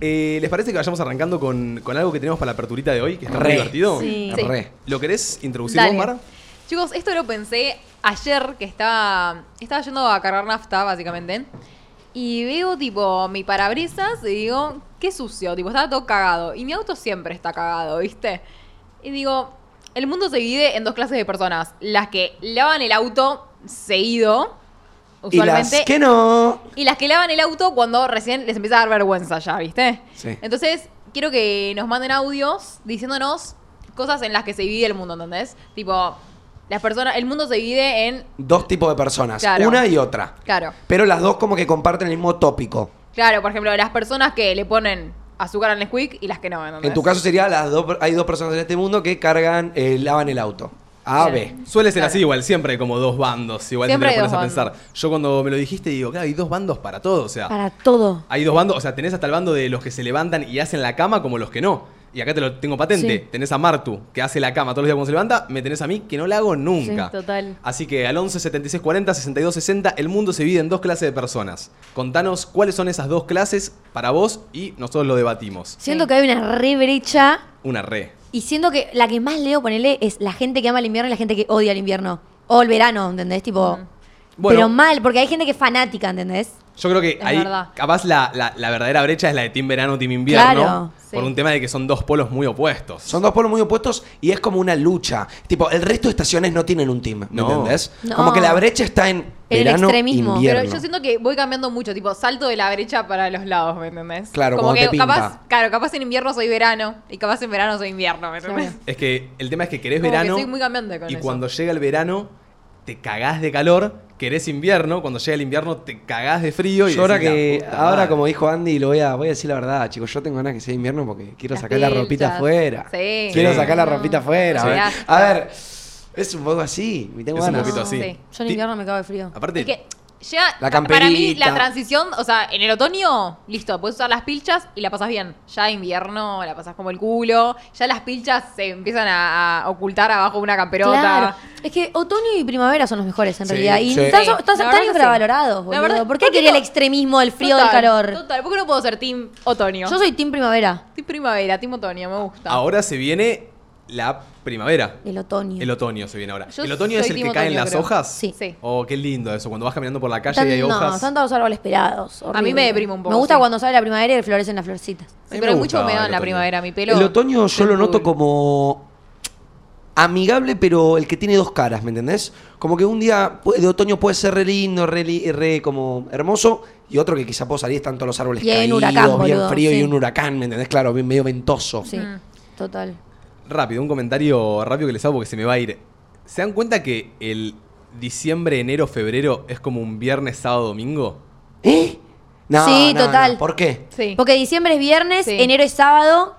Eh, ¿Les parece que vayamos arrancando con, con algo que tenemos para la aperturita de hoy, que está Re. divertido? Sí. Re. ¿Lo querés introducir Dale. vos, Mara? Chicos, esto lo pensé ayer que estaba, estaba yendo a cargar nafta, básicamente. Y veo, tipo, mi parabrisas y digo, qué sucio, tipo, estaba todo cagado. Y mi auto siempre está cagado, ¿viste? Y digo, el mundo se divide en dos clases de personas. Las que lavan el auto seguido, Y las que no. Y las que lavan el auto cuando recién les empieza a dar vergüenza ya, ¿viste? Sí. Entonces, quiero que nos manden audios diciéndonos cosas en las que se divide el mundo, ¿entendés? Tipo, las personas, el mundo se divide en. Dos tipos de personas, Claro. una y otra. Claro. Pero las dos como que comparten el mismo tópico. Claro, por ejemplo, las personas que le ponen azúcar al Nesquik y las que no, ¿entendés? En tu caso sería las dos, hay dos personas en este mundo que cargan, eh, lavan el auto. A. B. Suele ser Claro. así, igual, siempre hay como dos bandos, igual Siempre te pones a pensar. Yo cuando me lo dijiste digo, claro, hay dos bandos para todo, o sea, Para todo. hay dos bandos, o sea, tenés hasta el bando de los que se levantan y hacen la cama como los que no. Y acá te lo tengo patente. Sí. Tenés a Martu, que hace la cama todos los días cuando se levanta, me tenés a mí, que no la hago nunca. Sí, total. Así que al 11 76 40 62 60, el mundo se divide en dos clases de personas. Contanos cuáles son esas dos clases para vos y nosotros lo debatimos. Siento Sí. que hay una re brecha Una re. Y siento que la que más leo, ponele, es la gente que ama el invierno y la gente que odia el invierno. O el verano, ¿entendés? Tipo. Mm. Bueno. pero mal, porque hay gente que es fanática, ¿entendés? Yo creo que Es ahí, verdad. capaz la, la- la verdadera brecha es la de Team Verano, Team Invierno. Claro, sí. Por un tema de que son dos polos muy opuestos. Son dos polos muy opuestos y es como una lucha. Tipo, el resto de estaciones no tienen un team, ¿me No. entendés? No. Como que la brecha está en En el verano, extremismo. invierno. Pero yo siento que voy cambiando mucho, tipo, salto de la brecha para los lados, ¿me entendés? Claro, como como que te pinta. capaz, claro, capaz en invierno soy verano y capaz en verano soy invierno, ¿me entendés? Claro. Es que el tema es que querés Como que verano soy muy cambiante con y eso. cuando llega el verano te cagás de calor, querés invierno, cuando llega el invierno te cagás de frío y Yo ahora decís, que, ahora madre. como dijo Andy, lo voy a, voy a decir la verdad, chicos, yo tengo ganas que sea invierno porque quiero Las sacar la ropita afuera. Sí. Quiero Sí. sacar la ropita afuera. sí. a ver. asco. A ver, es un poco así, y tengo Es un poquito así. Sí. Yo en invierno me cago de frío. Aparte, Es que llega, La para mí camperita. la transición, o sea, en el otoño, listo, puedes usar las pilchas y la pasas bien. Ya invierno la pasas como el culo, ya las pilchas se empiezan a, a ocultar abajo de una camperota. Claro. Es que otoño y primavera son los mejores en Sí, realidad. Y sí. están, están- la están verdad que infravalorados, sí. boludo. La verdad- ¿Por qué ¿por qué quería no? el extremismo del frío Total, del calor? Total, ¿por qué no puedo ser team otoño? Yo soy team primavera. team primavera, team otoño, me gusta. ahora se viene la primavera. El otoño. El otoño se viene ahora. Yo ¿El otoño es el que caen las creo. hojas? Sí. Sí. Oh, qué lindo eso, cuando vas caminando por la calle Están- y hay no, hojas. están todos los árboles pelados. A mí me deprime un poco, Me gusta sí. cuando sale la primavera y florecen las florcitas. Sí, pero me hay mucha humedad en la primavera, mi pelo. El otoño yo lo noto como amigable, pero el que tiene dos caras, ¿me entendés? Como que un día de otoño puede ser re lindo, re, li- re como hermoso, y otro que quizá puedo salir, están todos los árboles Y caídos, un huracán, bien boludo, frío y un huracán, ¿me entendés? Claro, bien medio ventoso. Sí, Mm. total. Rápido, un comentario rápido que les hago porque se me va a ir. ¿Se dan cuenta que el diciembre, enero, febrero es como un viernes, sábado, domingo? ¿Eh? No, Sí, no, total. no. ¿Por qué? Sí. Porque diciembre es viernes, Sí. enero es sábado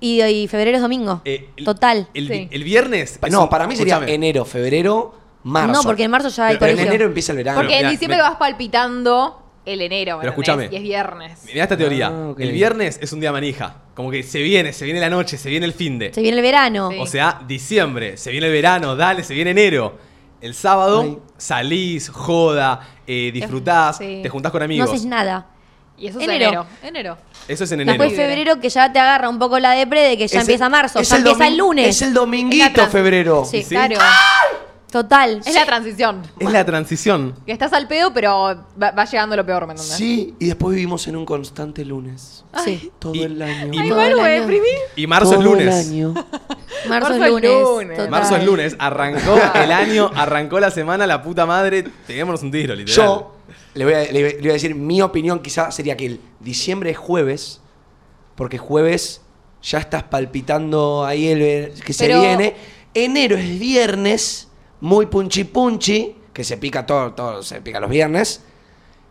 y, y febrero es domingo. Eh, el- total. El, Sí. el viernes. es no, un- para mí sería enero, febrero, marzo. No, porque en marzo ya hay Pero en colegio. enero empieza el verano. Porque en diciembre me- vas palpitando el enero, ¿me Pero escúchame. Y es viernes. Mirá esta teoría. Ah. El viernes es un día manija. Como que se viene, se viene la noche, se viene el fin de. Se viene el verano. Sí. O sea, diciembre, se viene el verano, dale, se viene enero. El sábado Ay. salís, joda, eh, disfrutás, Sí. te juntás con No amigos. haces nada. Y eso es Enero. enero. Enero. Eso es en enero. Después febrero que ya te agarra un poco la depre de que ya Es el- empieza marzo, es ya empieza el lunes. Es el dominguito, febrero. Sí, Sí. claro. Total. Es la transición. Es la transición. Que estás al pedo, pero va, va llegando lo peor, ¿me entendés? Sí, y después vivimos en un constante lunes. Sí. Todo Y- el año. y- Ay, Todo el año. Y marzo es Todo el lunes. año. Marzo Marzo es es lunes. lunes. Marzo es lunes, arrancó el año, arrancó la semana, la puta madre, peguémonos un tiro, literal. Yo le voy, a, le voy- le voy a decir, mi opinión quizá sería que el diciembre es jueves, porque jueves ya estás palpitando ahí el que se Pero- viene. Enero es viernes, muy punchi punchi, que se pica todo, todo se pica los viernes.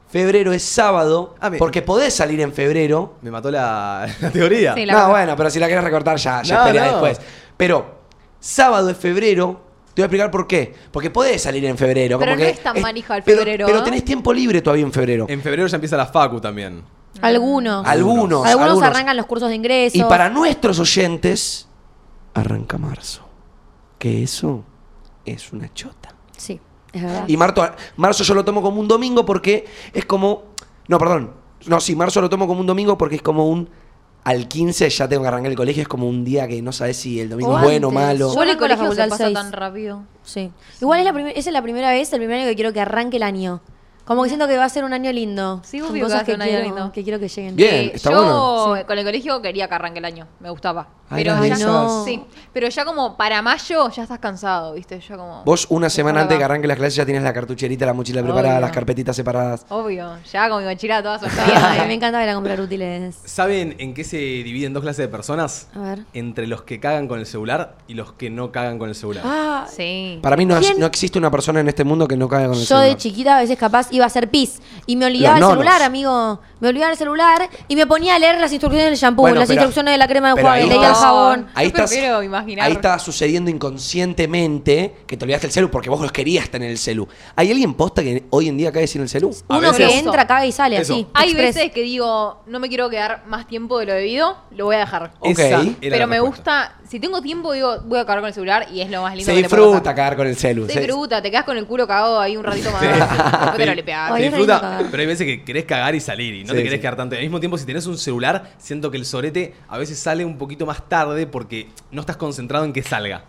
Febrero es sábado, Ah, me- porque podés salir en febrero. Me mató la, la teoría. Sí, la no, verdad. bueno, pero si la querés recortar ya, ya No, espera no. después. Pero sábado es febrero. Te voy a explicar por qué. Porque podés salir en febrero. Pero como no que es tan manija el pero- febrero, Pero ¿no? tenés tiempo libre todavía en febrero. En febrero ya empieza la facu también. Algunos. Algunos. Algunos arrancan los cursos de ingreso. Y para nuestros oyentes, arranca marzo. Que eso es una chota. Sí, es verdad. Y marzo, marzo yo lo tomo como un domingo porque es como. No, perdón. No, sí, marzo lo tomo como un domingo porque es como un. Al 15 ya tengo que arrancar el colegio, es como un día que no sabes si el domingo O es bueno o malo. Yo Igual el colegio se pasa al seis. tan rápido. Sí. Igual es la primer- esa es la primera vez, el primer año que quiero que arranque el año. Como que siento que va a ser un año lindo. Sí, obvio que cosas va a ser que un año quiero, lindo. que quiero que lleguen. Bien, está yo bueno. con el colegio quería que arranque el año, me gustaba. Ay, pero ya, de esas. sí, pero ya como para mayo ya estás cansado, ¿viste? Ya como Vos una semana antes que acá. arranque las clases ya tienes la cartucherita, la mochila preparada, Obvio. las carpetitas separadas. Obvio, ya con mi mochila toda Ay, sorprendida. me encanta ir a comprar útiles. ¿Saben en qué se dividen dos clases de personas? A ver. Entre los que cagan con el celular y los que no cagan con el celular. Ah, Sí. Para mí no, no existe una persona en este mundo que no caiga con el yo de celular. chiquita a veces capaz iba a hacer pis y me olvidaba el celular, nonos. amigo. Me olvidaba el celular y me ponía a leer las instrucciones del shampoo, Bueno, las pero- instrucciones de la crema de pero enjuague, ahí leía el estás- jabón. Ahí Yo estás, prefiero imaginar. ahí está sucediendo inconscientemente que te olvidaste el celu porque vos los querías tener el celu. ¿Hay alguien posta que hoy en día cae sin el celu? A Uno veces- que entra, caga y sale Eso. así. Hay express. veces que digo, no me quiero quedar más tiempo de lo debido, lo voy a dejar. Ok. Esa era la Pero me respuesta. gusta, si tengo tiempo, digo, voy a acabar con el celular y es lo más lindo Se que te puede disfruta pasar. cagar con el celu. Se se- disfruta, te quedas con el culo cagado ahí un ratito más. Lo le disfruta, pero hay veces que querés cagar y salir y no Sí, te querés sí. quedar tanto. Y al mismo tiempo, si tenés un celular, siento que el sorete a veces sale un poquito más tarde porque no estás concentrado en que salga.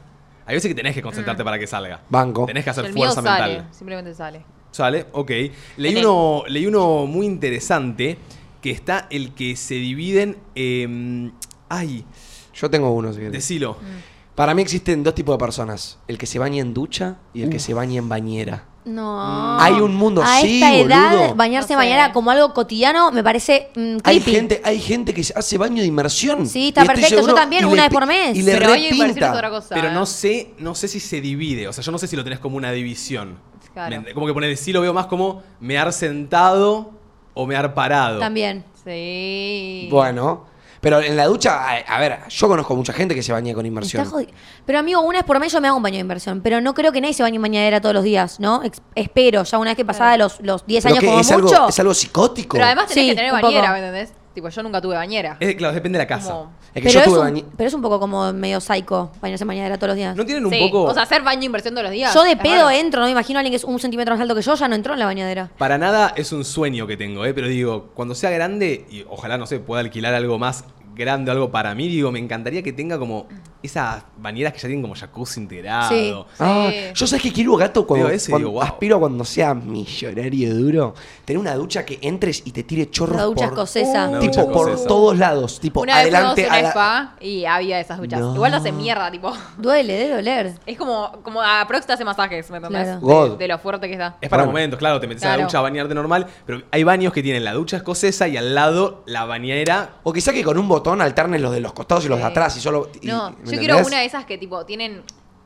Hay veces que tenés que concentrarte para que salga. Banco. Tenés que hacer el mío fuerza sale, mental. simplemente sale. Sale, ok. Leí uno, leí uno muy interesante que está el que se dividen. eh, ay, Yo tengo uno, si querés. decilo. Para mí existen dos tipos de personas. El que se baña en ducha y el que se baña en bañera. No. Hay un mundo, A sí, esta edad, boludo. bañarse No sé. mañana como algo cotidiano me parece mm, Hay creepy. gente, hay gente que se hace baño de inmersión. Sí, está Y estoy perfecto. Yo también, y una le vez pi- por mes. Y le Pero repinta. es otra cosa. Pero ¿eh? no sé, no sé si se divide. O sea, yo no sé si lo tenés como una división. Claro. Me- Como que poner, sí lo veo más como mear sentado o mear parado. También. Sí. Bueno, pero en la ducha, a, a ver, yo conozco mucha gente que se baña con Me inmersión. está jodi- Pero amigo, una vez por mes yo me hago un baño de inversión. Pero no creo que nadie se bañe en bañadera todos los días, ¿no? Ex- espero, ya una vez que pasada los, los 10 Pero años que como es, mucho. algo, es algo psicótico. Pero además tenés Sí, que tener un bañera. ¿me entendés? Tipo, yo nunca tuve bañera. Es, claro, depende de la casa. Como- es que pero, yo es tuve un, pero es un poco como medio psycho bañarse en bañadera todos los días. ¿No tienen un Sí, poco... O sea, hacer baño inversión todos los días. yo de es pedo raro. entro, no me imagino a alguien que es un centímetro más alto que yo, ya no entró en la bañadera. Para nada es un sueño que tengo, ¿eh? pero digo, cuando sea grande, y ojalá, no sé, pueda alquilar algo más grande, algo para mí, digo, me encantaría que tenga como esas bañeras que ya tienen como jacuzzi integrado. Sí. Ah, Sí. yo sabes que quiero gato cuando, ese cuando- digo, wow. aspiro a cuando sea millonario duro, tener una ducha que entres y te tire chorros La ducha por, escocesa. Una tipo ducha por escocesa. todos lados, tipo Una vez adelante fuimos a a una la- spa y había esas duchas. No. Igual no hace mierda, tipo. Duele, debe doler. Es como, como a Prox te hace masajes, ¿me entendés? Claro. De- lo fuerte que está. Es para Bueno. momentos, claro, te metes a la ducha a bañarte normal, pero hay baños que tienen la ducha escocesa y al lado la bañera. O quizá que con un botón alternes los de los costados y los de atrás y solo. y- No, ¿me yo entendés? quiero una de esas que tipo tienen.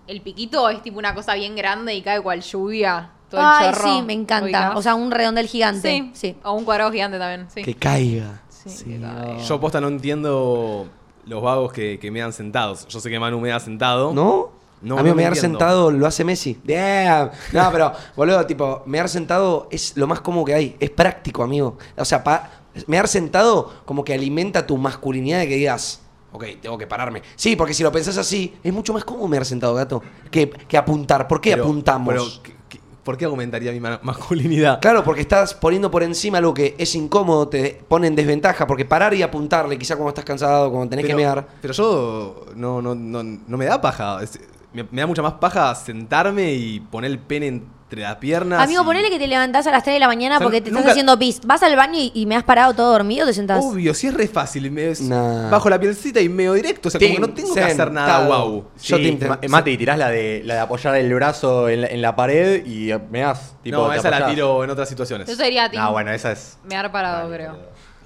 El piquito es tipo una cosa bien grande y cae cual lluvia. Todo el Ay, chorro. sí, me encanta. O sea, un redondel gigante. sí. Sí. O un cuadrado gigante también, sí. Que caiga. Sí, Sí, que caiga. Yo posta no entiendo los vagos que, que me dan sentados. Yo sé que Manu me da sentado. ¿No? No, a mí no me me dar entiendo. sentado lo hace Messi. Damn. No, pero, boludo, tipo, me dar sentado es lo más cómodo que hay. Es práctico, amigo. O sea, pa, me dar sentado como que alimenta tu masculinidad de que digas, ok, tengo que pararme. Sí, porque si lo pensás así, es mucho más cómodo me dar sentado, gato, que, que apuntar. ¿Por qué Pero- apuntamos? pero, ¿qué- qué- ¿Por qué aumentaría mi ma- masculinidad? Claro, porque estás poniendo por encima algo que es incómodo, te pone en desventaja, porque parar y apuntarle, quizá cuando estás cansado, cuando tenés pero, que mear. pero yo no, no, no, no me da paja. Es- me, me da mucha más paja sentarme y poner el pene entre las piernas. Amigo, y- ponele que te levantás a las 3 de la mañana O sea, porque te nunca- estás haciendo pis. Vas al baño y, y me has parado todo dormido, te sentás. Obvio, si es re fácil. Me, es- Nah. Bajo la pielcita y medio directo. O sea, como que no tengo que hacer nada guau. Yo Sí, te inter- Ma- Mati, tirás la de, la de apoyar el brazo en la, en la pared y me das. Tipo, no, esa la tiro en otras situaciones. Yo sería team No, bueno, esa es. mear parado, Dale, creo.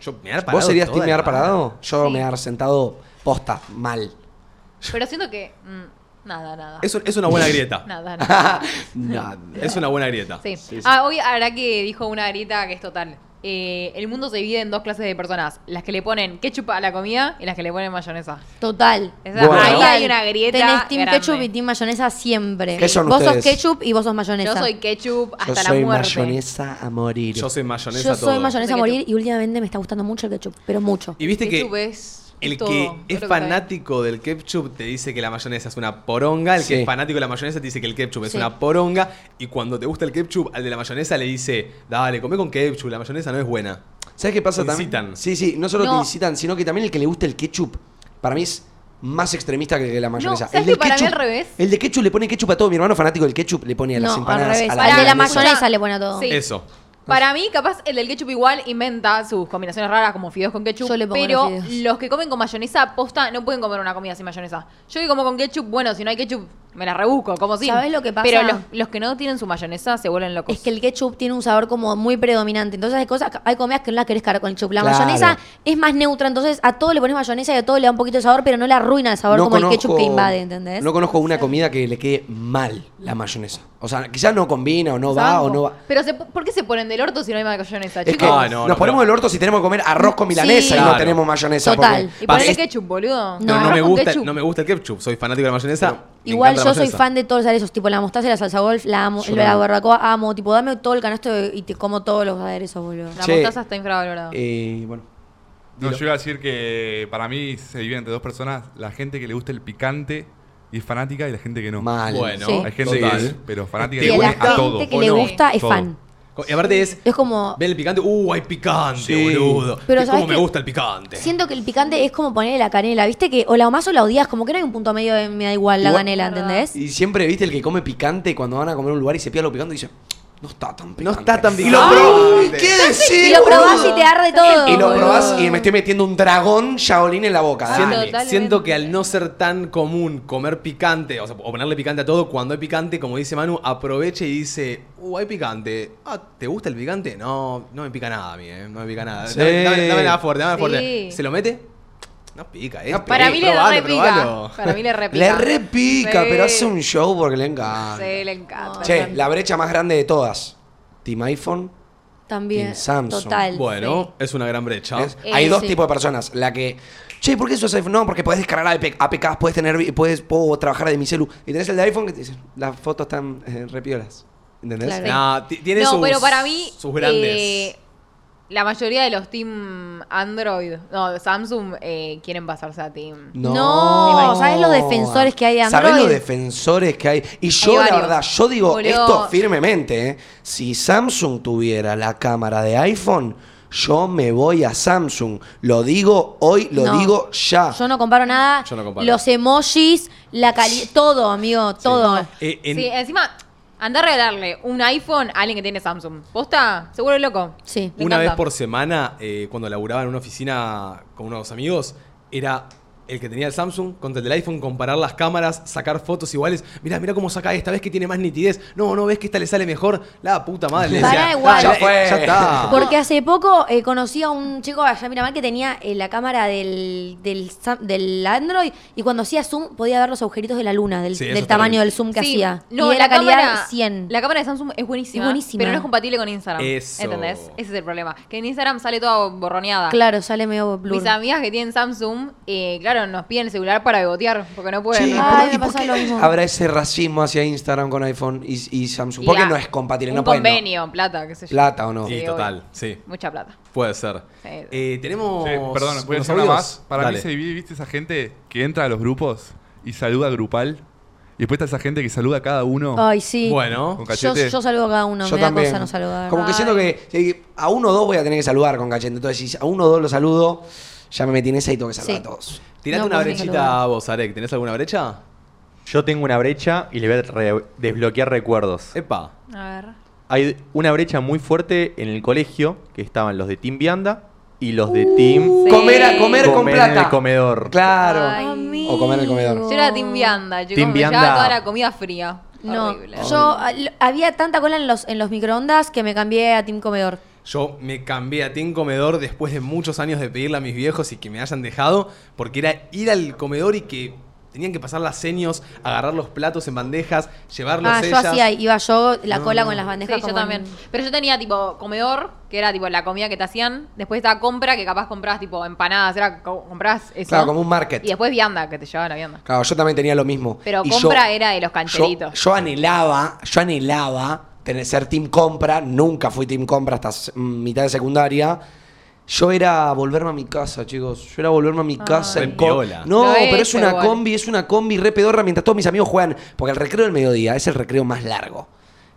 Yo mear parado ¿Vos serías team mear parado? Yo Sí. mear sentado posta, mal. Pero siento que. mm, nada, nada. Es, es una buena grieta. Nada, nada. Nada. Es una buena grieta. Sí. Sí, sí. Ah, hoy habrá que dijo una grita que es total. Eh, el mundo se divide en dos clases de personas. Las que le ponen ketchup a la comida y las que le ponen mayonesa. Total. Esa- Bueno. Ahí hay una grieta. Tenés team grande. ketchup y team mayonesa siempre. ¿Qué son vos sos ketchup y vos sos mayonesa. Yo soy ketchup hasta Yo la soy muerte. mayonesa a morir. Yo soy mayonesa Yo todo. soy mayonesa a morir ketchup. y últimamente me está gustando mucho el ketchup, pero mucho. Y viste que es El Todo, que es que fanático del ketchup te dice que la mayonesa es una poronga. El Sí. que es fanático de la mayonesa te dice que el ketchup es una poronga. Y cuando te gusta el ketchup, al de la mayonesa le dice, dale, come con ketchup, la mayonesa no es buena. ¿Sabes qué pasa Te también? incitan. Sí, sí, no solo te incitan, sino que también el que le gusta el ketchup, para mí es más extremista que la mayonesa. ¿sabes el que para mí ketchup- al revés? El de ketchup le pone ketchup a todo. Mi hermano fanático del ketchup le pone a las No, al empanadas. revés. a Al la de la mayonesa le pone a todo. Sí. Eso. Para mí, capaz, el del ketchup igual inventa sus combinaciones raras como fideos con ketchup. Yo le pongo pero los los que comen con mayonesa, posta, no pueden comer una comida sin mayonesa. Yo que como con ketchup, bueno, si no hay ketchup, me la rebusco, como sin. ¿Sabés lo que pasa? Pero los, los que no tienen su mayonesa se vuelven locos. Es que el ketchup tiene un sabor como muy predominante. Entonces hay cosas, hay comidas que no las querés cargar con el ketchup. La Claro. mayonesa es más neutra, entonces a todo le pones mayonesa y a todo le da un poquito de sabor, pero no le arruina el sabor como el ketchup que invade, ¿entendés? No conozco una comida que le quede mal la mayonesa. O sea, quizás no combina o no va o no va. Pero se- ¿por qué se ponen del orto si no hay mayonesa, Es que chicos? Ah, no, nos no, ponemos pero- el orto si tenemos que comer arroz con milanesa Sí. y no tenemos mayonesa. Total. porque- Y ponerle Es- ketchup, boludo. No. No me, gusta, ketchup. no me gusta el ketchup. Soy fanático de la mayonesa. Igual yo soy fan de todos los aderezos, tipo la mostaza y la salsa golf, la amo, Yo la también. barbacoa amo, tipo dame todo el canasto y te como todos los aderezos, boludo. La Che, mostaza está infravalorada. Eh, bueno. No, Dilo. yo iba a decir que para mí se divide entre dos personas, la gente que le gusta el picante y es fanática y la gente que no. Mal. Bueno, Sí. Hay gente total. que es, pero fanática ¿Te y le la pone gusta a todo. gente que ¿O le gusta es Todo. fan. Y aparte es. Es como... Ven el picante. Uh, hay picante, Sí. boludo. Pero es ¿sabes como me gusta el picante. Siento que el picante es como ponerle la canela, ¿viste? Que o la amás o la odias, como que no hay un punto medio de me da igual la canela, ¿entendés? Y siempre, viste, el que come picante cuando van a comer a un lugar y se pide lo picante dice, no está tan picante. No está tan Y lo picante. probás. ¿Qué decís? Y lo probás y te arde todo. Y lo probás y me estoy metiendo un dragón Shaolin en la boca. Ah. Siento que al no ser tan común comer picante, o, sea, o ponerle picante a todo, cuando hay picante, como dice Manu, aprovecha y dice, uh, hay picante. Ah, ¿te gusta el picante? No, no me pica nada a mí, eh. No me pica nada. Sí. Dame, dame, dame nada fuerte, dame Sí. fuerte. ¿Se lo mete? No pica, eh. No Para mí le repica. probalo. Para mí le repica. Le repica, Sí. pero hace un show porque le encanta. Sí, le encanta. Che, la brecha más grande de todas. Team iPhone. También. Team Samsung. Total. Bueno, es una gran brecha. Eh, Hay dos sí. tipos de personas. La que, che, ¿por qué eso es iPhone? No, porque puedes descargar AP- APKs, puedes tener, puedes, puedo trabajar de mi celu. Y tenés el de iPhone que te dicen, las fotos están eh, repiolas. ¿Entendés? Claro. No, ti- tiene no, sus, pero para mí, sus grandes. eh, la mayoría de los team Android, no, Samsung, eh, quieren pasarse a team. No, ¿sabes los defensores que hay de ¿Sabés Android? los defensores que hay? Y yo, la verdad, yo digo Boludo. esto firmemente, ¿eh? Si Samsung tuviera la cámara de iPhone, yo me voy a Samsung. Lo digo hoy, lo No. digo ya. Yo no comparo nada. Yo no comparo. Los emojis, la calidad, todo, amigo, todo. Eh, en- Sí, encima, anda a regalarle un iPhone a alguien que tiene Samsung. ¿Posta? Seguro loco. Sí. Me Una vez por semana, eh, cuando laburaba en una oficina con unos amigos, era el que tenía el Samsung contra el del iPhone, comparar las cámaras, sacar fotos iguales. Mirá, mirá cómo saca esta, ves que tiene más nitidez. No, no ves que esta le sale mejor. La puta madre. le decía, igual. Ya, fue. ya está. Porque hace poco eh, conocí a un chico allá en Miramar que tenía eh, la cámara del, del, Android y cuando hacía zoom podía ver los agujeritos de la luna, del, Sí, del tamaño bien. del zoom que Sí, hacía. No, y de la, calidad cámara, 100. La cámara de Samsung es buenísima. Es buenísima. Pero no es compatible con Instagram. Eso. ¿Entendés? Ese es el problema. Que en Instagram sale toda borroneada. Claro, sale medio blur. Mis amigas que tienen Samsung, eh, claro, nos piden el celular para bebotear, porque no pueden. Sí, ¿no? Ay, ¿por- me y por pasa qué lo mismo. Habrá ese racismo hacia Instagram con iPhone y, y Samsung. Y ¿Por qué la- no es compatible? Un no pueden, no. convenio, plata, qué sé yo. Plata o no. Sí, Sí, total, obvio. sí. Mucha plata. Puede ser. Sí. Eh, tenemos. Sí, perdón, voy a decir una más. Para Dale. mí se divide, ¿viste? Esa gente que entra a los grupos y saluda grupal. Y después está esa gente que saluda a cada uno Ay, sí. Bueno, con yo, cachete. yo saludo a cada uno, Yo me da también. cosa no saludar. Como que siento que si a uno o dos voy a tener que saludar con cachete. Entonces, si a uno o dos lo saludo, ya me metí en esa y tengo que saludar Sí. a todos. tirate No una brechita a vos, Arek. ¿Tenés alguna brecha? Yo tengo una brecha y le voy a re- desbloquear recuerdos. Epa. A ver. Hay una brecha muy fuerte en el colegio, que estaban los de Team Vianda y los de Team Sí. Comer, a, comer, con Comer en plata. el comedor. Claro. Ay. O comer en el comedor. Yo era Team Vianda, chicos. Team me llevaba Vianda. toda la comida fría. No, Horrible. yo había tanta cola en los, en los microondas que me cambié a Team Comedor. Yo me cambié a Team Comedor después de muchos años de pedirle a mis viejos y que me hayan dejado, porque era ir al comedor y que tenían que pasar las seños, agarrar los platos en bandejas, llevarlos Ah, yo ellas. hacía, iba yo la No, cola no. con las Sí, bandejas. yo también. en- Pero yo tenía tipo comedor, que era tipo la comida que te hacían. Después estaba compra, que capaz comprabas tipo empanadas. Era co- comprabas eso. Claro, como un market. Y después vianda, que te llevaban la vianda. Claro, yo también tenía lo mismo. Pero Y compra yo- era de los Yo, cancheritos. yo anhelaba, yo anhelaba ser team compra, nunca fui team compra hasta mm, mitad de secundaria. Yo era volverme a mi casa, chicos. Yo era volverme a mi casa. Re en co-. No, Lo he pero es hecho una igual. combi, es una combi re pedorra mientras todos mis amigos juegan. Porque el recreo del mediodía es el recreo más largo.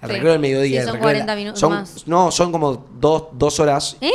El Sí. recreo del mediodía. Sí, son recreo de la- 40 minutos son- más. No, son como dos, dos horas. ¿Eh?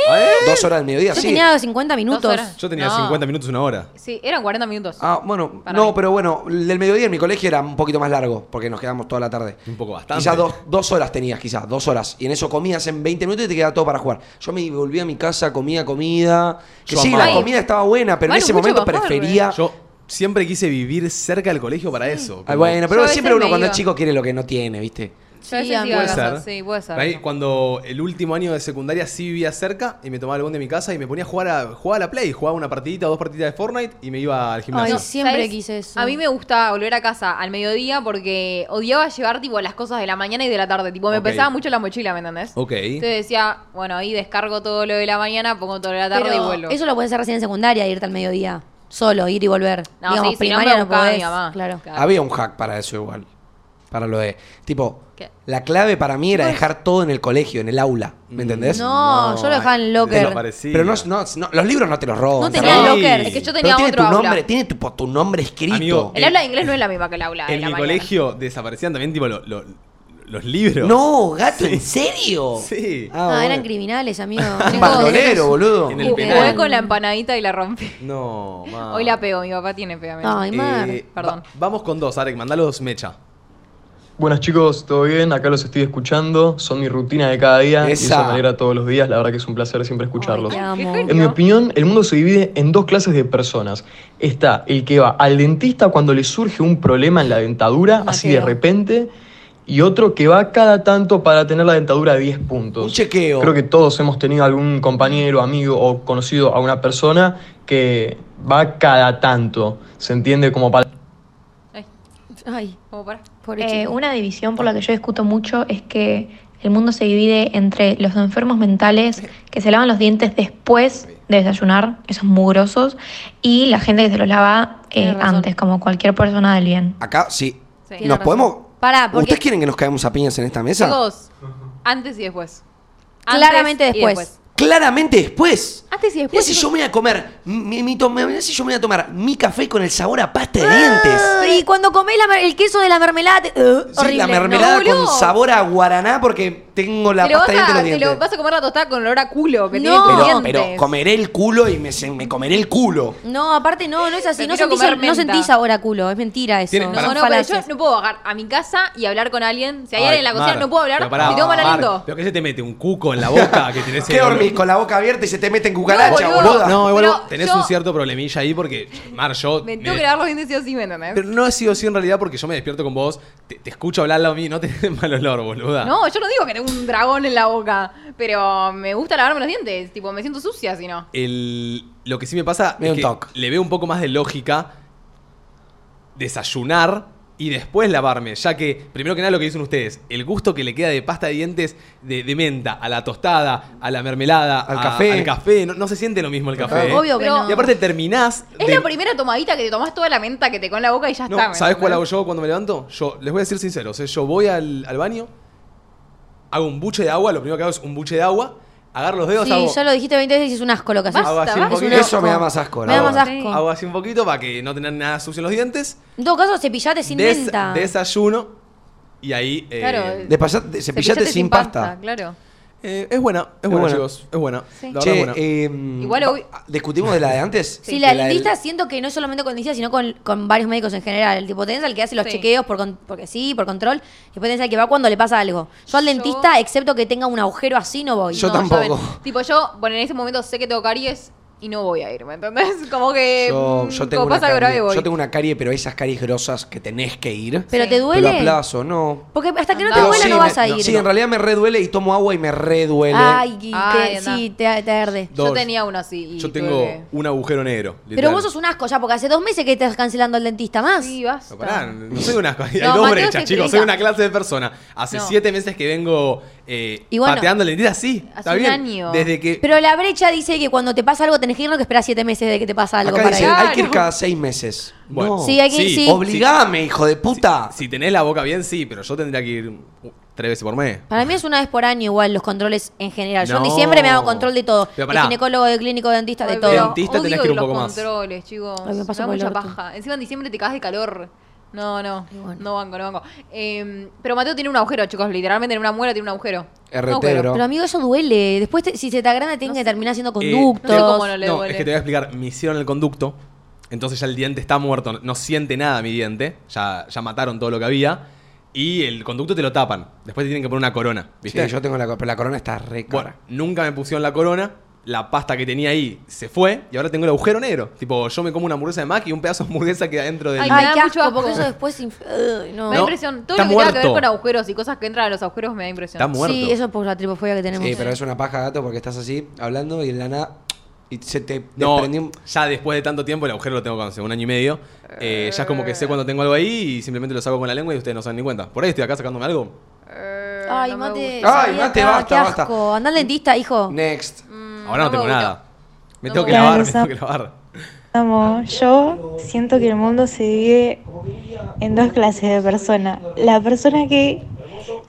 Dos horas del mediodía, Yo sí. tenía 50 minutos. Yo tenía No. 50 minutos, una hora. Sí, eran 40 minutos. Ah, bueno, no, mí. pero bueno, el del mediodía en mi colegio era un poquito más largo, porque nos quedamos toda la tarde. Un poco bastante. Quizás dos, dos horas tenías, quizás, dos horas. Y en eso comías en 20 minutos y te quedaba todo para jugar. Yo me volví a mi casa, comía comida. Que Yo sí, amaba. la comida estaba buena, pero en ese momento mejor, prefería. Yo siempre quise vivir cerca del colegio para eso. Ay, bueno, pero siempre uno cuando es chico quiere lo que no tiene, ¿viste? Yo Sí, a Puede casa, ser. sí, puede ser. Ahí, cuando el último año de secundaria sí vivía cerca y me tomaba el bond de mi casa y me ponía a jugar a, jugaba a la Play, jugaba una partidita o dos partiditas de Fortnite y me iba al gimnasio. Ay, siempre ¿Sabes? quise eso. A mí me gusta volver a casa al mediodía porque odiaba llevar tipo las cosas de la mañana y de la tarde. Tipo, me pesaba mucho la mochila, ¿me entendés? Ok. Entonces decía, bueno, ahí descargo todo lo de la mañana, pongo todo lo de la tarde y vuelvo. eso lo puedes hacer recién en secundaria, irte al mediodía. Solo, ir y volver. No, Digamos, sí, si no, me primaria no, mi mamá. Claro. Claro. Había un hack para eso igual. Para lo de. Tipo, ¿Qué? la clave para mí era dejar todo en el colegio, en el aula. ¿Me entendés? No, yo lo dejaba en el locker. Desaparecía. Pero no, no, no, los libros no te los roban. No te tenía locker. Es que yo Pero tenía tiene otro tu aula. nombre, tiene tu, tu nombre escrito. Amigo, El habla de inglés no es la misma que el aula de en la mi mañana. colegio desaparecían también tipo lo- lo- los libros. No, gato, ¿en serio? Sí. Ah, bueno. eran criminales, amigos. Un bandolero, boludo. En el Jugué penal. con la empanadita y la rompí. No, ma. Hoy la pego, mi papá tiene pegamento. Ay, Mar. Eh, Perdón. va- vamos con dos, Arek, mandalos mecha. Buenas chicos, ¿todo bien? Acá los estoy escuchando, son mi rutina de cada día y Esa. eso me alegra todos los días, la verdad que es un placer siempre escucharlos. Ay, En mi opinión, el mundo se divide en dos clases de personas. Está el que va al dentista cuando le surge un problema en la dentadura, Mateo. así de repente, y otro que va cada tanto para tener la dentadura a 10 puntos. Un chequeo. Creo que todos hemos tenido algún compañero, amigo o conocido a una persona que va cada tanto, se entiende como para... Ay, Eh, una división por la que yo discuto mucho es que el mundo se divide entre los enfermos mentales que se lavan los dientes después de desayunar, esos mugrosos, y la gente que se los lava eh, antes, como cualquier persona del bien. Acá sí. ¿Nos podemos. Pará, porque ¿Ustedes quieren que nos caemos a piñas en esta mesa? Chicos, antes y después. Antes Claramente y después. Claramente después. Antes y Mirá después. si chicos. yo me voy a comer. Mi, mi to- mirá si yo me voy a tomar mi café con el sabor a pasta de dientes. Y cuando comés la mer- el queso de la mermelada, te- uh, Sí, horrible. la mermelada No, con sabor a guaraná porque tengo la Te pasta vas de dientes a, te lo vas a comer la tostada con olor a culo que No. tiene pero, pero comeré el culo y me, me comeré el culo. No, aparte no, no es así. No sentís, no sentís sabor a culo. Es mentira eso. No, No, pero yo no puedo bajar a mi casa y hablar con alguien. Si hay Ay, alguien en la cocina, Mar, no puedo hablar. pero pará, si tengo mal Mar, aliento. ¿Pero qué se te mete? ¿Un cuco en la boca que tenés ¿Qué dormís con la boca abierta y se te mete en cucaracha, No, boludo. boluda? No, igual Pero tenés yo- un cierto problemilla ahí porque, Mar, yo... Me tengo que lavar los dientes sí o sí, ¿me entendés? Pero no ha sido así en realidad porque yo me despierto con vos, te, te escucho hablar mío y no tenés mal olor, boluda. No, yo no digo que tengo un dragón en la boca, pero me gusta lavarme los dientes. Tipo, me siento sucia si no. El, lo que sí me pasa es un que toc. le veo un poco más de lógica desayunar y después lavarme, ya que, primero que nada lo que dicen ustedes, el gusto que le queda de pasta de dientes de, de menta a la tostada, a la mermelada, Al a- café. al café, no, no se siente lo mismo el café. ¿eh? Obvio que Pero- no. Y aparte terminás... Es de- la primera tomadita que te tomás toda la menta que te con la boca y ya No, está. ¿me ¿sabes cuál hago yo cuando me levanto? Yo, les voy a decir sinceros, ¿eh? yo voy al, al baño, hago un buche de agua, lo primero que hago es un buche de agua, agarro los dedos, Sí, hago, ya lo dijiste 20 veces y es un asco lo que haces. Hago así un basta. poquito. Eso me da más asco, Me la da más verdad. asco. hago así un poquito para que no tengan nada sucio en los dientes. En todo caso, cepillate sin Des- menta. Desayuno y ahí... eh, Claro. Cepillate sin pasta. Claro. Eh, es buena, es buena, buena. chicos, es buena. Sí. La verdad es Che, buena. eh, Igual hoy- ¿discutimos de la de antes? Sí, la De del siento que no es solamente con dentista, sino con, con varios médicos en general. El tipo, tenés al que hace los Sí. chequeos por con- porque sí, por control. Y después tenés al que va cuando le pasa algo. Yo al Yo- dentista, excepto que tenga un agujero así, no voy. Yo No, tampoco. tipo, yo, bueno, en ese momento sé que tengo caries y no voy a ir, ¿me entendés? Como que. Yo, mm, yo tengo como una pasa grave, carie, voy. yo tengo una carie, pero esas caries grosas que tenés que ir. ¿Pero Sí. te Pero duele? a plazo, no. Porque hasta que no te sí, no vas a ir. Sí, en realidad me reduele y tomo agua y me reduele. Ay, te- sí, te, te arde. Yo tenía uno así. y Yo tengo un agujero negro. Pero vos sos un asco ya, porque hace dos meses que estás cancelando al dentista más. Sí, basta. No, pará, no soy una Hay No, dos brechas, chicos. Soy una clase de persona. Hace No. siete meses que vengo eh, Y bueno, pateando el dentista, sí. hace está un bien. año. Desde que. Pero la brecha dice que cuando te pasa algo tenés que ir, no que esperás siete meses de que te pasa algo Acá para dice, ir. hay que ir cada seis meses. Bueno. No. Sí, hay que ir, sí. Obligame, hijo de puta. Si tenés la boca bien, sí, pero yo tendría que ir tres veces por mes. Para mí es una vez por año igual los controles en general. Yo en No. diciembre me hago control de todo. Pero de pará. ginecólogo, de clínico, de dentista, de Ay, todo. Dentista tenés odio que ir un los poco más. controles, chicos. Ay, me pasa da por el mucha orto. paja. Encima en diciembre te cagas de calor. No, no. Bueno. No banco, no banco. Eh, pero Mateo tiene un agujero, chicos. Literalmente en una muela tiene un agujero. Pero amigo, eso duele. Después, te- si se te agranda, tienen que terminar haciendo Eh, conductos. no sé cómo no le no, duele. es que te voy a explicar. Me hicieron el conducto. Entonces ya el diente está muerto. No siente nada mi diente. Ya, ya mataron todo lo que había. Y el conducto te lo tapan. Después te tienen que poner una corona. ¿Viste? Sí, yo tengo la, pero la corona está re Bueno, cara. nunca me pusieron la corona. La pasta que tenía ahí se fue. Y ahora tengo el agujero negro. Tipo, yo me como una hamburguesa de Mac y un pedazo de hamburguesa queda dentro del. Ay, Ay, me da qué mucho asco, porque eso después... inf- Ay, no. Me da impresión. Todo está lo que tenga que ver con agujeros y cosas que entran a los agujeros me da impresión. Está muerto. Sí, eso es por la tripofobia que tenemos. Sí, pero es una paja, gato, porque estás así, hablando y en la nada... Y se te No, desprendió ya después de tanto tiempo el agujero lo tengo con hace un año y medio. Eh, ya es como que sé cuando tengo algo ahí y simplemente lo saco con la lengua y ustedes no se dan ni cuenta. Por ahí estoy acá sacándome algo. Eh, Ay, no mate. Ay, mate, basta, basta. Anda al dentista, hijo. Next. Ahora no, tengo nada. Me No tengo que lavar, me tengo que lavar. Vamos, yo siento que el mundo se divide en dos clases de personas. La persona que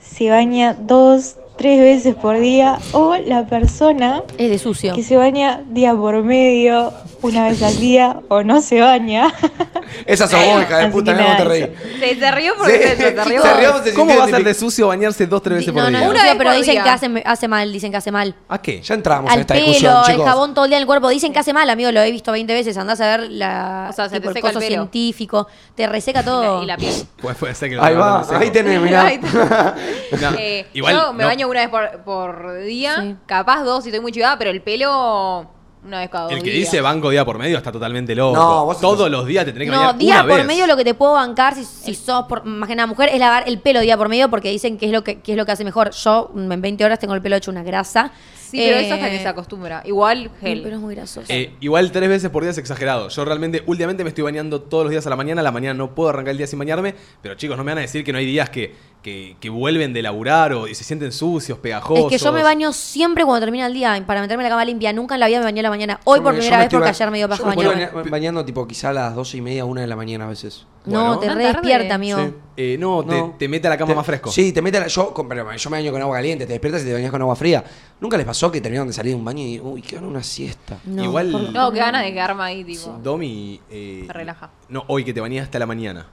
se baña dos, tres veces por día o la persona Es de sucio. que se baña día por medio, una vez al día o no se baña. Esa sos vos, hija de Así puta, que no nada, te reí. Se, se rió porque se, se rió. Se rió, se ¿Cómo sintió va a ser de sucio bañarse dos, tres veces no, por no, día? no, Una vez pero por dicen día. que hace, hace mal, dicen que hace mal. ¿A qué? Ya entramos en Al esta pelo, discusión, el chicos. jabón todo el día en el cuerpo. Dicen que hace mal, amigo, lo he visto 20 veces. Andás a ver la, O sea, se tipo, te el seca el coso pelo. científico. Te reseca todo. Y la piel. Pues puede ser que lo Ahí va, ahí tenés, mirá. Ahí No, Eh, igual, yo me no. baño una vez por, por día, Sí. capaz dos si estoy muy chivada, pero el pelo una vez cada dos El que días. dice banco día por medio está totalmente loco. No, vos Todos los días te tenés que No, bañar día una por vez. medio lo que te puedo bancar si, si sos por, más que nada mujer es lavar el pelo día por medio porque dicen que es lo que, que es lo que hace mejor. Yo mm, en 20 horas tengo el pelo hecho una grasa. Sí, pero Eh, eso hasta que se acostumbra. Igual gel. Pero es muy grasoso. Eh, igual tres veces por día es exagerado. Yo realmente, últimamente me estoy bañando todos los días a la mañana. A la mañana no puedo arrancar el día sin bañarme. Pero chicos, no me van a decir que no hay días que, que, que vuelven de laburar o y se sienten sucios, pegajosos. Es que yo me baño siempre cuando termina el día para meterme en la cama limpia. Nunca en la vida me bañé a la mañana. Hoy Yo por me- primera me vez porque ayer me dio paja bañarme. baña- bañando tipo quizá a las doce y media, una de la mañana a veces. No, Bueno. te ¿Tan re despierta, amigo. Sí. Eh, no, te, No. te mete a la cama Te- más fresco. Sí, te mete a la, yo, yo me baño con agua caliente, te despiertas y te bañas con agua fría. ¿Nunca les pasó que terminaron de salir de un baño y uy, quedaron una siesta? No, Igual- No, qué ganas de quedarme ahí, tipo. Domi. eh, relaja. No, hoy que te bañaste a la mañana.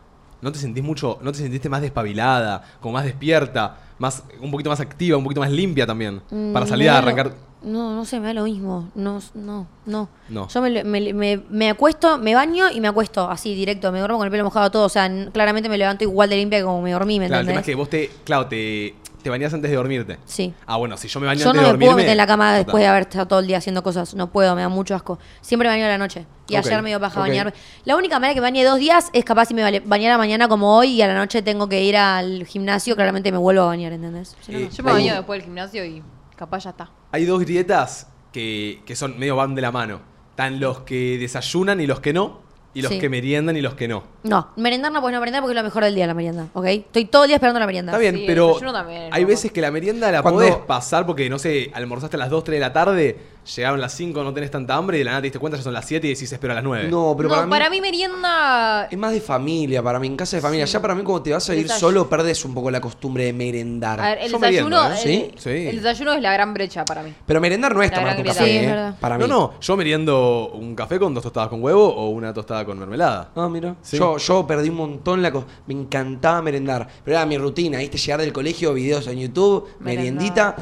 ¿No te sentís mucho, no te sentiste más despabilada, como más despierta, más, un poquito más activa, un poquito más limpia también? Mm, para salir a arrancar. No, no sé, me da lo mismo. No, no, no. No. Yo me, me- me- me acuesto, me baño y me acuesto así, directo. Me duermo con el pelo mojado todo. O sea, claramente me levanto igual de limpia que como me dormí, ¿me Claro, el tema es que vos te, claro, te, te bañás antes de dormirte. Sí. Ah, bueno, si yo me baño Yo antes no de me dormirme. puedo meter en la cama después de haber estado todo el día haciendo cosas. No puedo, me da mucho asco. Siempre me baño a la noche. Y Ok, ayer me dio paja ok. bañarme. La única manera que me bañe dos días es capaz si me bañara mañana como hoy y a la noche tengo que ir al gimnasio, claramente me vuelvo a bañar, ¿entendés? Si no, no. Eh, Yo me baño después del gimnasio y capaz ya está. Hay dos dietas que, que son medio van de la mano. Están los que desayunan y los que no. Y los Sí. que meriendan y los que no. No, merendar no puedes no merendar porque es lo mejor del día la merienda, ¿ok? Estoy todo el día esperando la merienda. Está bien, Sí, el pero desayuno también es hay veces que la merienda la Cuando- podés pasar porque, no sé, almorzaste a las 2, 3 de la tarde, llegaron las 5, no tenés tanta hambre y de la nada te diste cuenta ya son las 7 y decís espero a las 9. No, pero no, para, mí, merienda. es más de familia, para mí, en casa de familia. Ya para mí cuando te vas a ir Desay- solo, perdes un poco la costumbre de merendar. A ver, el Yo desayuno. meriendo, ¿eh? el- Sí. El desayuno es la gran brecha para mí. Pero merendar no es La tomar grieta. café, Sí, ¿eh? Para mí. No, no, yo meriendo un café con dos tostadas con huevo o una tostada con mermelada. Ah, mira. Sí. Yo, yo perdí un montón la cosa. Me encantaba merendar. Pero era mi rutina, ¿viste? Llegar del colegio, videos en YouTube, Merendar. meriendita.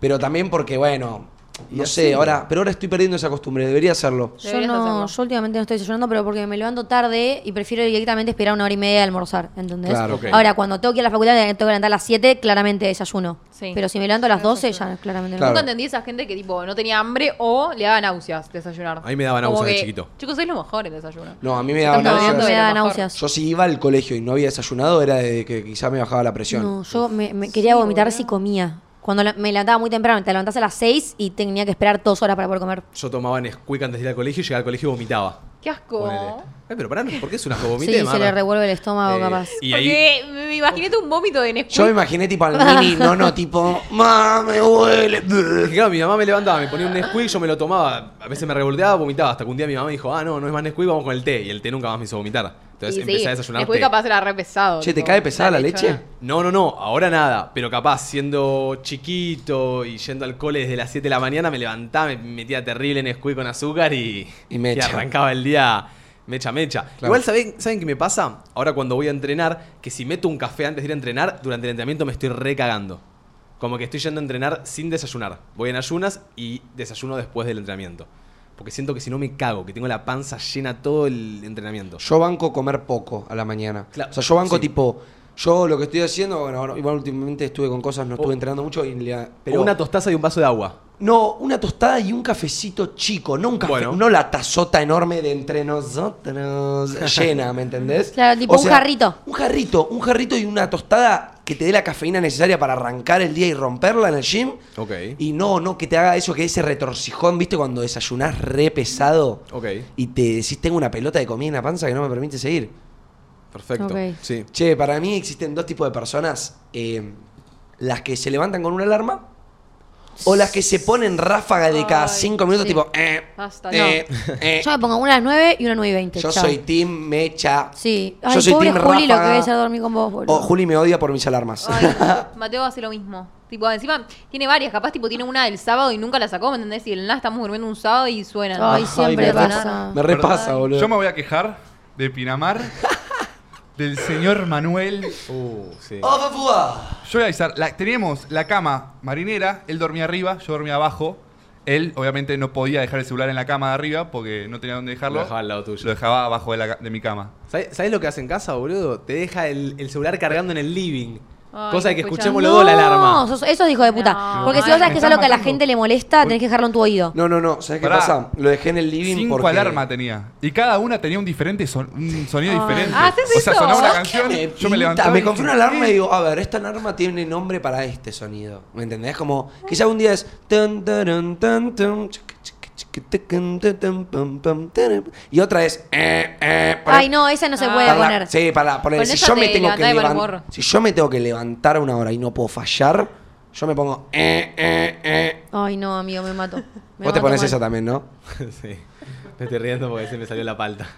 Pero también porque, bueno, no sé, ahora, pero ahora estoy perdiendo esa costumbre, debería hacerlo. Yo no, hacerlo. yo últimamente no estoy desayunando, pero porque me levanto tarde y prefiero directamente esperar una hora y media de almorzar, ¿entendés? Claro. Ok. Ahora, cuando tengo que ir a la facultad, tengo que levantar a las 7, claramente desayuno. Sí. Pero si me levanto a las Yo 12, desayuno. ya claramente Claro. Nunca entendí esa gente que tipo no tenía hambre o le daba náuseas desayunar. A mí me daba náuseas de chiquito. Chicos, es lo mejor el desayuno. No, a mí me daba no. No, náuseas. me náuseas. Yo si iba al colegio y no había desayunado, era de que quizá me bajaba la presión. No, yo me, me quería vomitar si comía. Cuando la- me levantaba muy temprano, te levantás a las 6 y tenía que esperar dos horas para poder comer. Yo tomaba Nesquik antes de ir al colegio y llegaba al colegio y vomitaba. Qué asco. Ponele. Ay, pero pará, ¿por qué es una vomité, Sí, se le revuelve el estómago Eh, capaz. Y ahí, Porque me imaginé un vómito de Nesquik. Yo me imaginé tipo al mini, no, no, tipo, ma, me huele. Es que claro, mi mamá me levantaba, me ponía un Nesquik, yo me lo tomaba, a veces me revolteaba, vomitaba, hasta que un día mi mamá me dijo, ah, no, no es más Nesquik, vamos con el té. Y el té nunca más me hizo vomitar. Entonces Y empecé sí, a desayunar té. capaz era re pesado. Che, ¿te cae pesada la leche, leche? No, no, no, ahora nada, pero capaz siendo chiquito y yendo al cole desde las 7 de la mañana me levantaba, me metía terrible Nesquik con azúcar y, Y mecha. arrancaba el día mecha mecha. Claro. Igual, ¿saben, ¿saben qué me pasa? Ahora cuando voy a entrenar, que si meto un café antes de ir a entrenar, durante el entrenamiento me estoy recagando. Como que estoy yendo a entrenar sin desayunar. Voy en ayunas y desayuno después del entrenamiento. Porque siento que si no me cago, que tengo la panza llena todo el entrenamiento. Yo banco comer poco a la mañana. Claro, O sea, yo banco sí. tipo, yo lo que estoy haciendo, bueno, igual últimamente estuve con cosas, no estuve O- entrenando mucho, y le- Pero pero una tostaza y un vaso de agua. No, una tostada y un cafecito chico, no un café, Bueno. no la tazota enorme de entre nosotros llena, ¿me entendés? Claro, tipo un jarrito. Un jarrito, un jarrito y una tostada que te dé la cafeína necesaria para arrancar el día y romperla en el gym. Ok. Y no, no, que te haga eso, que ese retorcijón, ¿viste? Cuando desayunás re pesado Ok. y te decís, tengo una pelota de comida en la panza que no me permite seguir. Perfecto. Ok. Sí. Che, para mí existen dos tipos de personas. eh, las que se levantan con una alarma o las que se ponen ráfaga de cada Ay, cinco minutos, sí. tipo... Eh, Basta, eh, eh. Yo me pongo una a las 9 y una a 9 y 20. Yo chao. soy Team Mecha. Sí. Yo soy pobre team Juli, lo que a hacer dormir con vos, boludo. O Juli me odia por mis alarmas. Ay, Mateo hace lo mismo. Tipo, encima tiene varias, capaz tipo tiene una del sábado y nunca la sacó, ¿me entendés? Y el nada estamos durmiendo un sábado y suena. Ay, siempre me pasa. repasa. Me repasa, boludo. Yo me voy a quejar de Pinamar, del señor Manuel. Uh, sí. ¡Oh! Yo voy a avisar, la- teníamos la cama marinera, él dormía arriba, yo dormía abajo. Él, obviamente, no podía dejar el celular en la cama de arriba porque no tenía dónde dejarlo. Lo dejaba al lado tuyo. Lo dejaba abajo de, la ca- de mi cama. ¿Sabes lo que hace en casa, boludo? Te deja el, el celular cargando en el living. Ay, cosa de que escuchemos los dos la alarma. No, sos- eso es hijo de puta. No. Porque si Ay, vos sabes me que es algo que a la matando. gente le molesta, tenés que dejarlo en tu oído. No, no, no. ¿Sabes qué Pará. pasa? Lo dejé en el living Cinco porque... alarmas tenía. Y cada una tenía un diferente son- un sonido Ay. diferente. Ah, ¿haces o sea, eso? sonaba una ¿Sabes canción, Me yo me levantaba. Me y compré una dije, alarma y digo, a ver, esta alarma tiene nombre para este sonido. ¿Me entendés? Como, quizá un día es. Y otra es. eh, eh, Ay, no, esa no se Ah. puede poner. Sí, para poner. Si yo, me tengo que si yo me tengo que levantar una hora y no puedo fallar, yo me pongo. Eh, eh, eh. Ay, no, amigo, me mato. Me Vos te pones mal. esa también, ¿no? sí. Me estoy riendo porque se me salió la palta.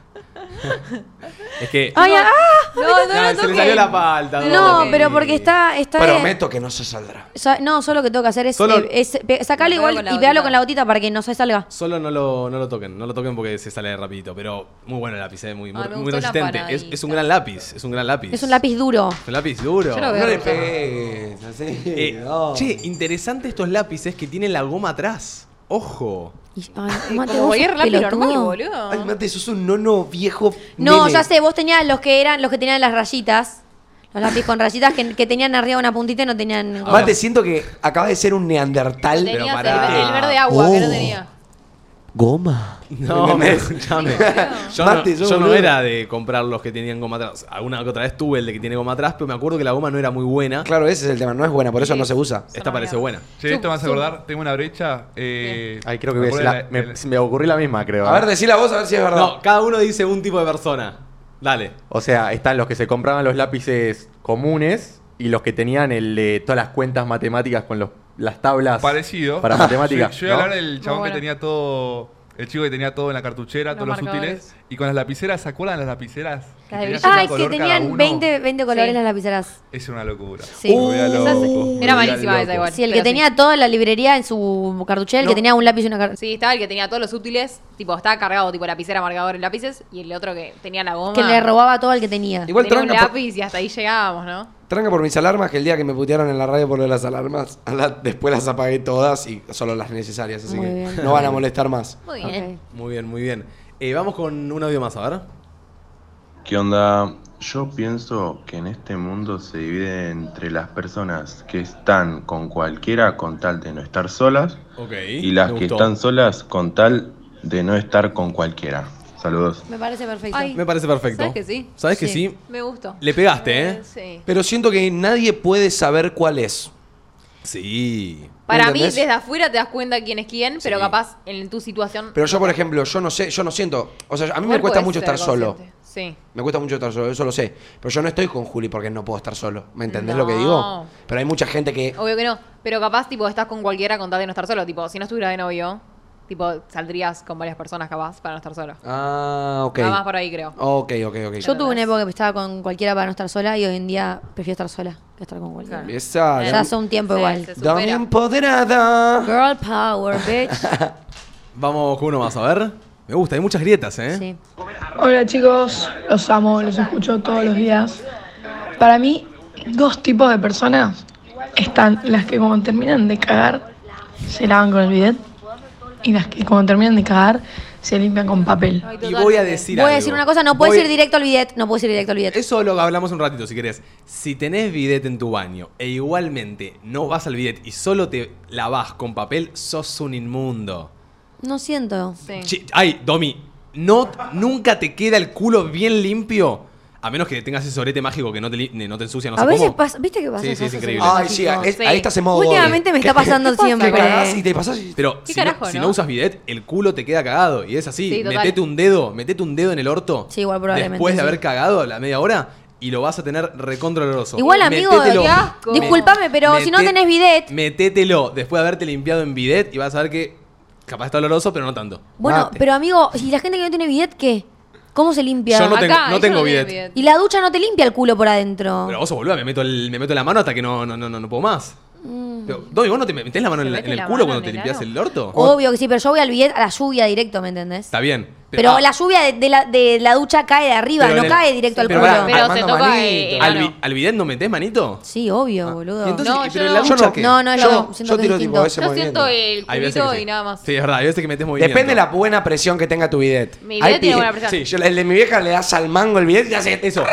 Es que. Ay, ah, No, no, No, no, se le salió la palta. no, pero porque está, está. Prometo que no se saldrá. Sa- No, solo lo que tengo que hacer es, Solo- eh, es sacarlo igual y pegarlo gotita. con la gotita para que no se salga. Solo no lo, no lo toquen, no lo toquen porque se sale rapidito. Pero muy bueno el lápiz, eh, muy, muy, la resistente. Es, es un gran lápiz, es un gran lápiz. Es un lápiz duro. Es un lápiz duro. Yo lo veo. No le pegues, así. Eh, no. Che, interesante estos lápices que tienen la goma atrás. Ojo. Y- ay, Mate, Como vos cualquier sos normal, pelotudo. boludo. Ay, mate, sos un nono viejo. No, nene. ya sé, vos tenías los que eran, los que tenían las rayitas. Los lápices con rayitas que, que tenían arriba una puntita y no tenían. Mate, siento que acabas de ser un neandertal. Tenías el, pará. el verde agua que no Oh. tenía. Goma. No, me escuchame. Yo, Mate, no, yo no era de comprar los que tenían goma atrás. Alguna que otra vez tuve el de que tiene goma atrás, pero me acuerdo que la goma no era muy buena. Claro, ese es el tema, no es buena, por eso no se usa. Esta parece buena. Che, esto me hace acordar, tengo una brecha. Eh, Ay, creo que me voy a la- me, me ocurrió la misma, creo. A ¿eh? ver, decila vos a ver si es verdad. No, cada uno dice un tipo de persona. Dale. O sea, están los que se compraban los lápices comunes y los que tenían el de todas las cuentas matemáticas con los, las tablas Parecido. para matemáticas. Yo, yo iba a ¿no? hablar del chabón bueno. que tenía todo. El chico que tenía todo en la cartuchera, Los todos los marcadores. útiles. Y con las lapiceras, ¿se acuerdan las lapiceras? Las de Ay, que tenían uno? 20, 20 colores Sí. las lapiceras. Es una locura. Sí. Me volvía loco, Era volvía malísima loco. esa igual. Sí, el pero que tenía toda la librería en su cartuchera, el No. que tenía un lápiz y una cartuchera. Sí, estaba el que tenía todos los útiles, tipo, estaba cargado, tipo lapicera, marcador y lápices, y el otro que tenía la goma. Que le robaba todo el que tenía. Igual tenía un tranca por, lápiz y hasta ahí llegábamos, ¿no? tranca por mis alarmas, que el día que me putearon en la radio por lo de las alarmas, a la- después las apagué todas y solo las necesarias, así Muy que bien. no van a molestar más. Muy bien. Ok. Muy bien, muy bien. Eh, vamos con un audio más, a ver. ¿Qué onda? Yo pienso que en este mundo se divide entre las personas que están con cualquiera con tal de no estar solas Ok. y las que están solas con tal de no estar con cualquiera. Saludos. Me parece perfecto. Ay. Me parece perfecto. ¿Sabes que sí? ¿Sabes que sí? Me gustó. Le pegaste, ¿eh? Sí. Pero siento que nadie puede saber cuál es. Sí. Para mí, desde afuera te das cuenta quién es quién, pero Sí. capaz en tu situación. Pero yo, por ejemplo, yo no sé, yo no siento. O sea, a mí me Igual cuesta podés mucho ser estar solo. consciente. Sí. Me cuesta mucho estar solo, eso lo sé. Pero yo no estoy con Juli porque no puedo estar solo. ¿Me entendés No. lo que digo? Pero hay mucha gente que. Obvio que no. Pero capaz, tipo, estás con cualquiera con tal de no estar solo. Tipo, si no estuviera de novio, tipo, saldrías con varias personas capaz para no estar solo. Ah, ok. Nada más por ahí, creo. Ok, ok, ok. Yo tuve una época que estaba con cualquiera para no estar sola y hoy en día prefiero estar sola que estar con cualquiera. Esa, Ya hace un tiempo Sí, igual. se supera. Dame empoderada. Girl power, bitch. Vamos con uno más, a ver. Me gusta, hay muchas grietas, ¿eh? Sí. Hola chicos, los amo, los escucho todos los días. Para mí, dos tipos de personas están las que cuando terminan de cagar se lavan con el bidet y las que cuando terminan de cagar se limpian con papel. Y voy a decir Voy a algo. decir una cosa, no puedes Voy- ir directo al bidet, no puedes ir directo al bidet. Eso lo hablamos un ratito, si querés. Si tenés bidet en tu baño e igualmente no vas al bidet y solo te lavas con papel, sos un inmundo. No siento. Sí. Chi- ay, Domi, no, nunca te queda el culo bien limpio. A menos que tengas ese sorete mágico que no te, li- no te ensucia, no a sé veces cómo. pasa, ¿viste qué pasa? Sí, sí, es increíble. Ay, sí, mágicos? es- ahí estás en modo. Últimamente me está pasando siempre. Te cagás y te pasás y- Pero ¿Qué si, no, carajo, si no? no usas bidet, el culo te queda cagado. Y es así. Sí, total. metete un dedo, metete un dedo en el orto. Sí, igual probablemente, Después de sí. haber cagado a la media hora y lo vas a tener recontra oloroso. Igual, amigo, Metételo. qué asco. discúlpame, pero si no tenés bidet, Metételo después de haberte limpiado en bidet y vas a ver que capaz está oloroso, pero no tanto. bueno, Mate. pero amigo, si la gente que no tiene bidet, ¿qué? ¿Cómo se limpia? Yo no tengo- Acá, no yo tengo tengo bidet. Y la ducha no te limpia el culo por adentro. Pero vos boluda, me meto, el- me meto la mano hasta que no, no, no, no, no puedo más. Mm. Pero, Domi, ¿vos no te metés la mano ¿Se en, la- mete en el la culo mano cuando en te el limpias ano? el orto? Obvio que sí, pero yo voy al bidet a la lluvia directo, ¿me entendés? Está bien. Pero ah, la lluvia de, de la, de la ducha cae de arriba, Pero no el- cae directo al pero culo. Pero se Armando toca Manito. eh, el ¿al, al bidet no metés manito? Sí, obvio, boludo. Y entonces, No, ¿y yo pero no. en la Yo ducha no. qué? No, no es Yo- lo. Siento yo que tiro es tipo ese Yo movimiento. siento el culito sí. y nada más. Sí, es verdad, hay veces que metes movimiento. Depende de la buena presión que tenga tu bidet. Mi Hay bidet tiene buena presión. Sí, Yo, el de mi vieja le das al mango el bidet y hace eso.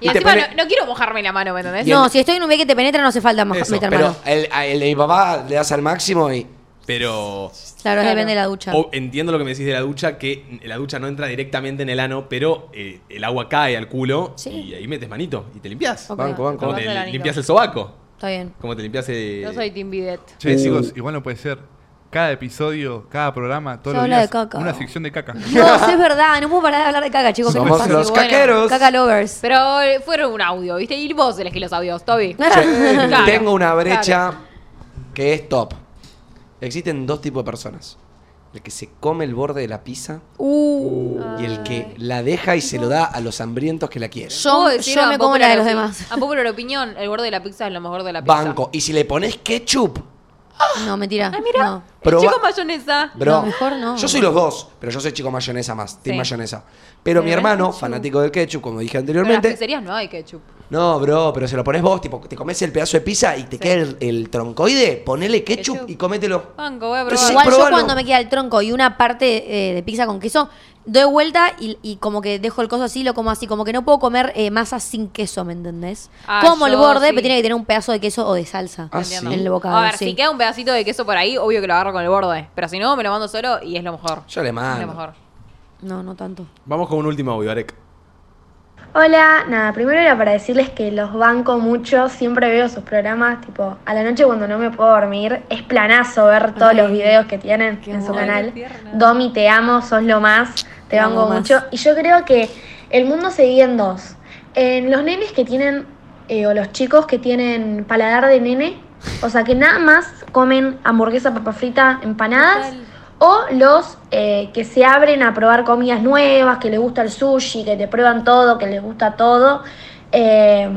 Y, Y encima pone- no, no quiero mojarme la mano, ¿me entendés? No, si estoy en un bidet que te penetra, no hace falta mo- Eso, meter Pero mano. a- el de mi papá le das al máximo y. Pero Claro, Claro. depende de la ducha. o- entiendo lo que me decís de la ducha, que la ducha no entra directamente en el ano, pero eh, el agua cae al culo Sí. y ahí metes manito y te limpias. Ok. Banco, banco. Como te el limpias el sobaco. Está bien. Como te limpias el... Yo soy Team Bidet. Che, Uh. chicos, igual no puede ser. Cada episodio, cada programa, todos Se los habla días, de caca. una sección de caca. No, sí es verdad, no puedo parar de hablar de caca, chicos. ¿qué les Somos los bueno. caqueros. Caca lovers. Pero eh, fueron un audio, ¿viste? Y vos elegís los audios, Toby. Che, Claro. Tengo una brecha que es top. Existen dos tipos de personas. El que se come el borde de la pizza Uh, y el que la deja y se lo da a los hambrientos que la quieren. yo, ¿Puedo decir yo a me como la de los popular demás. opi- A popular opinión, el borde de la pizza es lo mejor de la pizza. Banco. Y si le pones ketchup, No, mentira. Ah, mira. No. Proba- chico mayonesa. bro. No, mejor no. Yo soy los dos, pero yo soy chico mayonesa más, team Sí. mayonesa. Pero mi hermano, ketchup. fanático del ketchup, como dije Pero en las anteriormente. pizzerías no hay ketchup. No, bro, pero se lo pones vos, tipo, te comes el pedazo de pizza y te queda el, el troncoide, ponele ketchup, Ketchup. y comételo. Banco, voy a Entonces, probar. Igual yo cuando me queda el tronco y una parte eh, de pizza con queso, doy vuelta y, y como que dejo el coso así, lo como así. Como que no puedo comer eh, masa sin queso, ¿me entendés? Ah, como el borde, sí. pero tiene que tener un pedazo de queso o de salsa Ah, en el bocado. A ver, sí. si queda un pedacito de queso por ahí, obvio que lo agarro con el borde. Pero si no, me lo mando solo y es lo mejor. Yo le Es lo mando. mejor. No, no tanto. Vamos con un último audio, Arek. Hola, nada, primero era para decirles que los banco mucho, siempre veo sus programas, tipo, a la noche cuando no me puedo dormir, es planazo ver todos Ay, los videos que tienen en su canal. Domi, te amo, sos lo más, te, banco más. mucho. Y yo creo que el mundo se divide en dos. En los nenes que tienen, eh, o los chicos que tienen paladar de nene, o sea, que nada más comen hamburguesa, papa frita, empanadas. Total. O los eh, que se abren a probar comidas nuevas, que les gusta el sushi, que te prueban todo, que les gusta todo. Eh,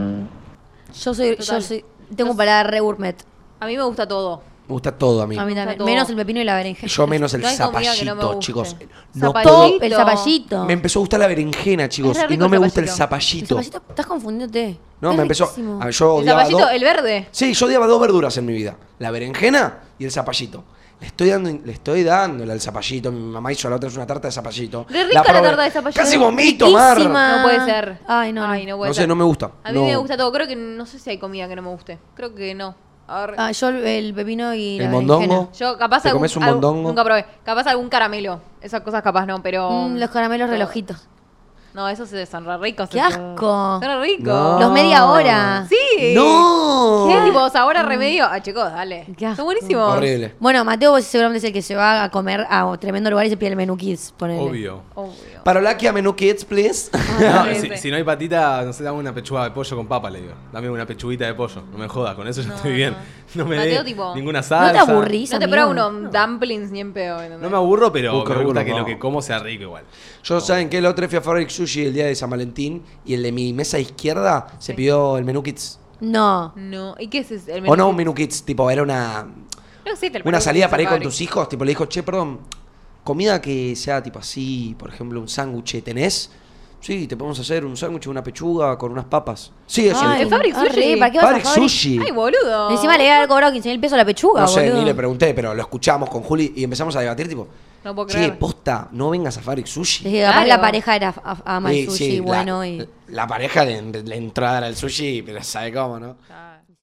Yo soy, yo soy, tengo paladar re gourmet. A mí me gusta todo. Me gusta todo a mí. A mí gusta también. todo. Menos el pepino y la berenjena. Yo menos el No hay comida que no me zapallito, guste. chicos. No Zapallito. puedo. El zapallito. Me empezó a gustar la berenjena, chicos, Es re y rico no el me gusta el El zapallito. zapallito, estás confundiéndote. No, Es me empezó. riquísimo. a yo El odiaba zapallito, dos- el verde. Sí, yo odiaba dos verduras en mi vida: la berenjena y el zapallito. Le estoy dando, le estoy dándole al zapallito. Mi mamá hizo la otra es una tarta de zapallito. Re rica la probé. tarta de zapallito. Casi vomito, Mar. Riquísima. No puede ser. Ay, no, no. Ay, no puede No sé, ser. no me gusta. A mí No. me gusta todo. Creo que no sé si hay comida que no me guste. Creo que no. Ah, yo el pepino y El la mondongo. berenjena. Yo capaz ¿Te algún, comes un algún- mondongo? nunca probé. Capaz algún caramelo. Esas cosas capaz no, pero Mm, los caramelos relojitos. no, esos se- son re ricos. ¡Qué esos. asco! Son re ricos. No. Los media hora. Sí, ¡No! ¿Qué? Tipo, sabor a remedio. Ah, chicos, dale. Son buenísimos. Horrible. Bueno, Mateo vos seguramente es el que se va a comer a tremendo lugar y se pide el menú kids. Ponele. Obvio. Parolaquia menú kids, please. No, Sí, si, no hay patita, no sé, dame una pechuga de pollo con papa, le digo. Dame una pechuguita de pollo. No me jodas, con eso yo estoy bien. No me Mateo, dé tipo, ninguna ¿no te salsa. aburrís? No te prueba unos dumplings ni en pedo. No me aburro, pero Uh, qué me rico gusta unos que lo que como sea rico igual. Yo, ¿saben qué? El otro fui a Fabric Sushi el día de San Valentín y el de mi mesa izquierda se pidió el menú kids. No. No. ¿Y qué es ese? el O no un menú kids, tipo, era una, No existe el una salida kids para ir en con Fabric. tus hijos. Tipo, le dijo, che, perdón, comida que sea tipo así, por ejemplo, un sándwich, ¿tenés? Sí, te podemos hacer un sándwich, una pechuga con unas papas. Sí, eso. Ah. ¿en Fabric Ah, re, Sushi? ¿Para qué vas a Fabric? Sushi. Ay, boludo. Encima le iba a haber cobrado 15 mil pesos la pechuga, No sé, boludo. ni le pregunté, pero lo escuchamos con Juli y empezamos a debatir, tipo, No puedo che, posta, no vengas a Fabric Sushi. Claro. la pareja era a- ama el Sí, sushi sí, la- bueno y. La pareja le, le entró a dar al sushi, pero sabe cómo, ¿no? Claro.